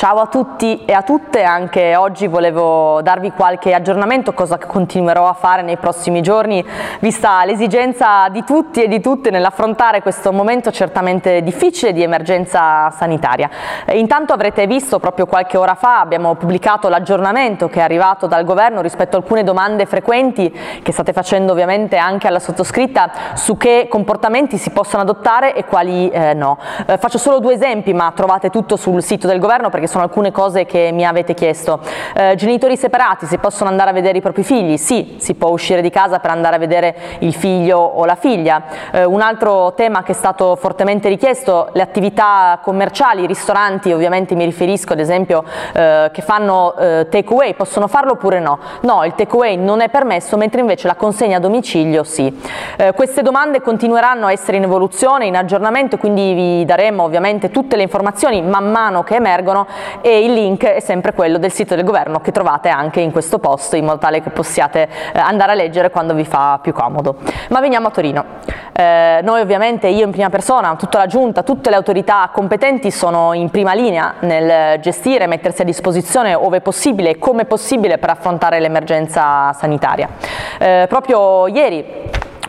Ciao a tutti e a tutte, anche oggi volevo darvi qualche aggiornamento, cosa che continuerò a fare nei prossimi giorni, vista l'esigenza di tutti e di tutte nell'affrontare questo momento certamente difficile di emergenza sanitaria. Intanto avrete visto proprio qualche ora fa abbiamo pubblicato l'aggiornamento che è arrivato dal governo rispetto a alcune domande frequenti che state facendo ovviamente anche alla sottoscritta su che comportamenti si possono adottare e quali eh, no. Eh, faccio solo due esempi ma trovate tutto sul sito del governo perché sono alcune cose che mi avete chiesto. Eh, genitori separati, si possono andare a vedere i propri figli? Sì, si può uscire di casa per andare a vedere il figlio o la figlia. Eh, un altro tema che è stato fortemente richiesto, le attività commerciali, i ristoranti, ovviamente mi riferisco ad esempio eh, che fanno eh, take away, possono farlo oppure no? No, il take away non è permesso, mentre invece la consegna a domicilio sì. Eh, queste domande continueranno a essere in evoluzione, in aggiornamento, quindi vi daremo ovviamente tutte le informazioni man mano che emergono e il link è sempre quello del sito del governo che trovate anche in questo post in modo tale che possiate eh, andare a leggere quando vi fa più comodo. Ma veniamo a Torino. Eh, noi ovviamente, io in prima persona, tutta la giunta, tutte le autorità competenti sono in prima linea nel gestire, mettersi a disposizione ove possibile e come possibile per affrontare l'emergenza sanitaria. Eh, proprio ieri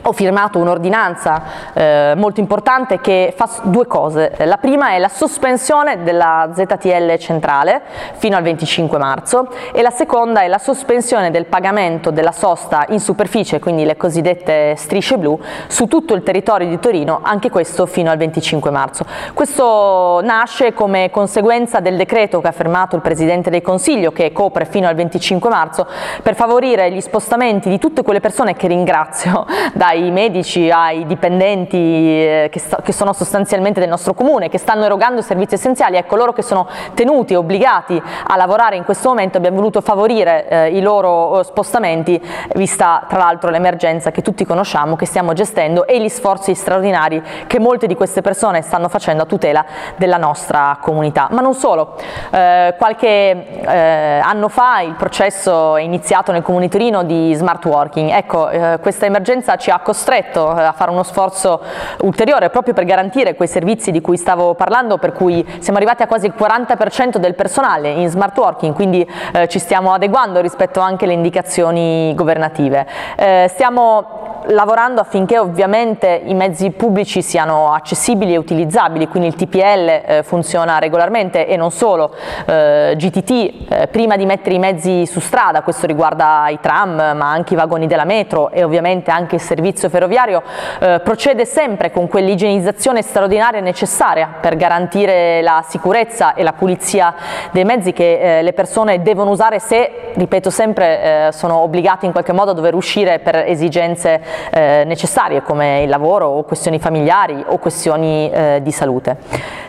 ho firmato un'ordinanza eh, molto importante che fa due cose. La prima è la sospensione della ZTL centrale fino al 25 marzo e la seconda è la sospensione del pagamento della sosta in superficie, quindi le cosiddette strisce blu, su tutto il territorio di Torino, anche questo fino al 25 marzo. Questo nasce come conseguenza del decreto che ha firmato il Presidente del Consiglio che copre fino al 25 marzo per favorire gli spostamenti di tutte quelle persone che ringrazio da dai medici ai dipendenti eh, che, che, sono sostanzialmente del nostro comune, che stanno erogando servizi essenziali, ecco loro che sono tenuti, obbligati a lavorare in questo momento, abbiamo voluto favorire eh, i loro eh, spostamenti, vista tra l'altro l'emergenza che tutti conosciamo, che stiamo gestendo e gli sforzi straordinari che molte di queste persone stanno facendo a tutela della nostra comunità. Ma non solo, eh, qualche eh, anno fa il processo è iniziato nel Comune di Torino di smart working, ecco eh, questa emergenza ci ha costretto a fare uno sforzo ulteriore proprio per garantire quei servizi di cui stavo parlando, per cui siamo arrivati a quasi il 40% del personale in smart working, quindi eh, ci stiamo adeguando rispetto anche alle indicazioni governative. Eh, stiamo lavorando affinché ovviamente i mezzi pubblici siano accessibili e utilizzabili, quindi il TPL eh, funziona regolarmente e non solo, eh, GTT eh, prima di mettere i mezzi su strada, questo riguarda i tram ma anche i vagoni della metro e ovviamente anche il servizio ferroviario, eh, procede sempre con quell'igienizzazione straordinaria necessaria per garantire la sicurezza e la pulizia dei mezzi che eh, le persone devono usare se, ripeto sempre, eh, sono obbligati in qualche modo a dover uscire per esigenze eh, necessarie come il lavoro o questioni familiari o questioni eh, di salute.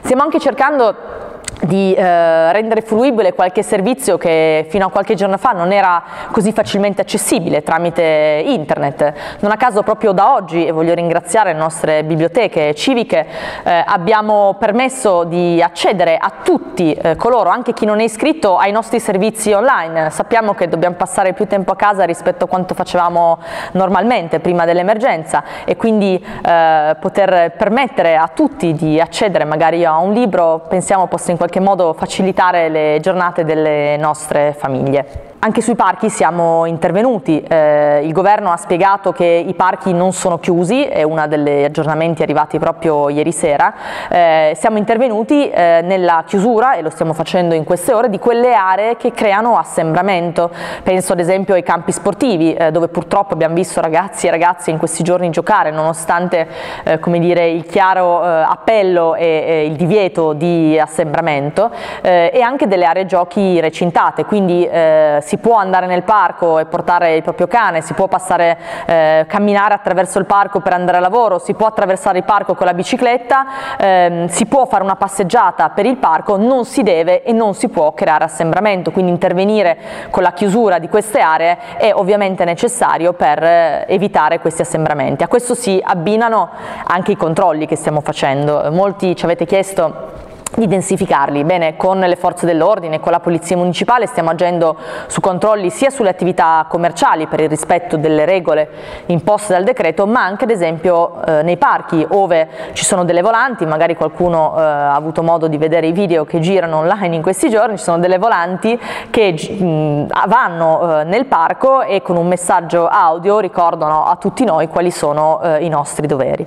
Stiamo anche cercando di eh, rendere fruibile qualche servizio che fino a qualche giorno fa non era così facilmente accessibile tramite internet. Non a caso proprio da oggi, e voglio ringraziare le nostre biblioteche civiche, eh, abbiamo permesso di accedere a tutti eh, coloro, anche chi non è iscritto, ai nostri servizi online. Sappiamo che dobbiamo passare più tempo a casa rispetto a quanto facevamo normalmente prima dell'emergenza e quindi eh, poter permettere a tutti di accedere magari a un libro pensiamo possa in qualche qualche modo facilitare le giornate delle nostre famiglie. Anche sui parchi siamo intervenuti, eh, il governo ha spiegato che i parchi non sono chiusi, è uno degli aggiornamenti arrivati proprio ieri sera, eh, siamo intervenuti eh, nella chiusura, e lo stiamo facendo in queste ore, di quelle aree che creano assembramento, penso ad esempio ai campi sportivi eh, dove purtroppo abbiamo visto ragazzi e ragazze in questi giorni giocare nonostante eh, dire, il chiaro eh, appello e, e, il divieto di assembramento e anche delle aree giochi recintate, quindi si può andare nel parco e portare il proprio cane, si può passare, eh, camminare attraverso il parco per andare a lavoro, si può attraversare il parco con la bicicletta, ehm, si può fare una passeggiata per il parco, non si deve e non si può creare assembramento, quindi intervenire con la chiusura di queste aree è ovviamente necessario per eh, evitare questi assembramenti. A questo si abbinano anche i controlli che stiamo facendo. Molti ci avete chiesto di densificarli. Bene, con le forze dell'ordine, con la polizia municipale stiamo agendo su controlli sia sulle attività commerciali per il rispetto delle regole imposte dal decreto, ma anche ad esempio eh, nei parchi dove ci sono delle volanti, magari qualcuno eh, ha avuto modo di vedere i video che girano online in questi giorni, ci sono delle volanti che mh, vanno eh, nel parco e con un messaggio audio ricordano a tutti noi quali sono eh, i nostri doveri.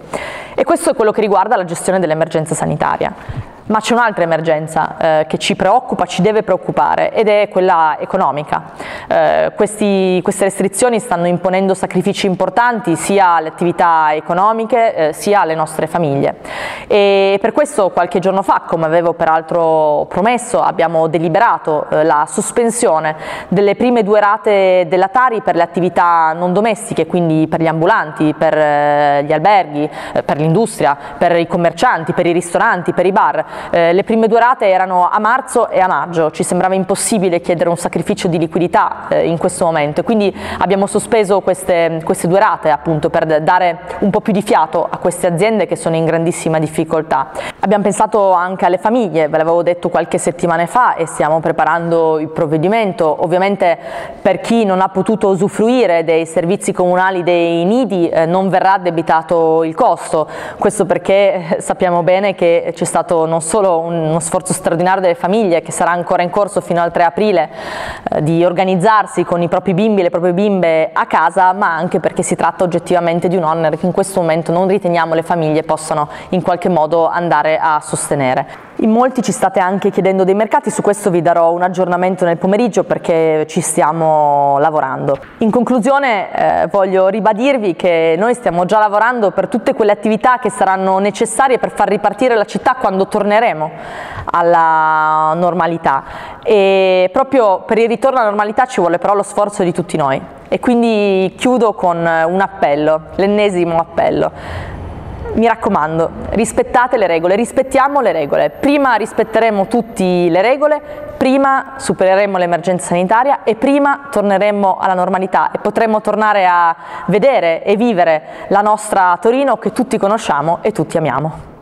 E questo è quello che riguarda la gestione dell'emergenza sanitaria. Ma c'è un'altra emergenza eh, che ci preoccupa, ci deve preoccupare ed è quella economica. Eh, questi, queste restrizioni stanno imponendo sacrifici importanti sia alle attività economiche eh, sia alle nostre famiglie e per questo qualche giorno fa, come avevo peraltro promesso, abbiamo deliberato eh, la sospensione delle prime due rate della Tari per le attività non domestiche, quindi per gli ambulanti, per eh, gli alberghi, eh, per l'industria, per i commercianti, per i ristoranti, per i bar. Le prime due rate erano a marzo e a maggio, ci sembrava impossibile chiedere un sacrificio di liquidità in questo momento, quindi abbiamo sospeso queste, queste due rate appunto per dare un po' più di fiato a queste aziende che sono in grandissima difficoltà. Abbiamo pensato anche alle famiglie, ve l'avevo detto qualche settimana fa e stiamo preparando il provvedimento, ovviamente per chi non ha potuto usufruire dei servizi comunali dei nidi eh, non verrà addebitato il costo, questo perché sappiamo bene che c'è stato non solo uno sforzo straordinario delle famiglie che sarà ancora in corso fino al 3 aprile eh, di organizzarsi con i propri bimbi e le proprie bimbe a casa, ma anche perché si tratta oggettivamente di un onere che in questo momento non riteniamo le famiglie possano in qualche modo andare a sostenere. In molti ci state anche chiedendo dei mercati, su questo vi darò un aggiornamento nel pomeriggio perché ci stiamo lavorando. In conclusione eh, voglio ribadirvi che noi stiamo già lavorando per tutte quelle attività che saranno necessarie per far ripartire la città quando torneremo alla normalità e proprio per il ritorno alla normalità ci vuole però lo sforzo di tutti noi e quindi chiudo con un appello, l'ennesimo appello mi raccomando, rispettate le regole, rispettiamo le regole. Prima rispetteremo tutte le regole, prima supereremo l'emergenza sanitaria e prima torneremo alla normalità e potremo tornare a vedere e vivere la nostra Torino che tutti conosciamo e tutti amiamo.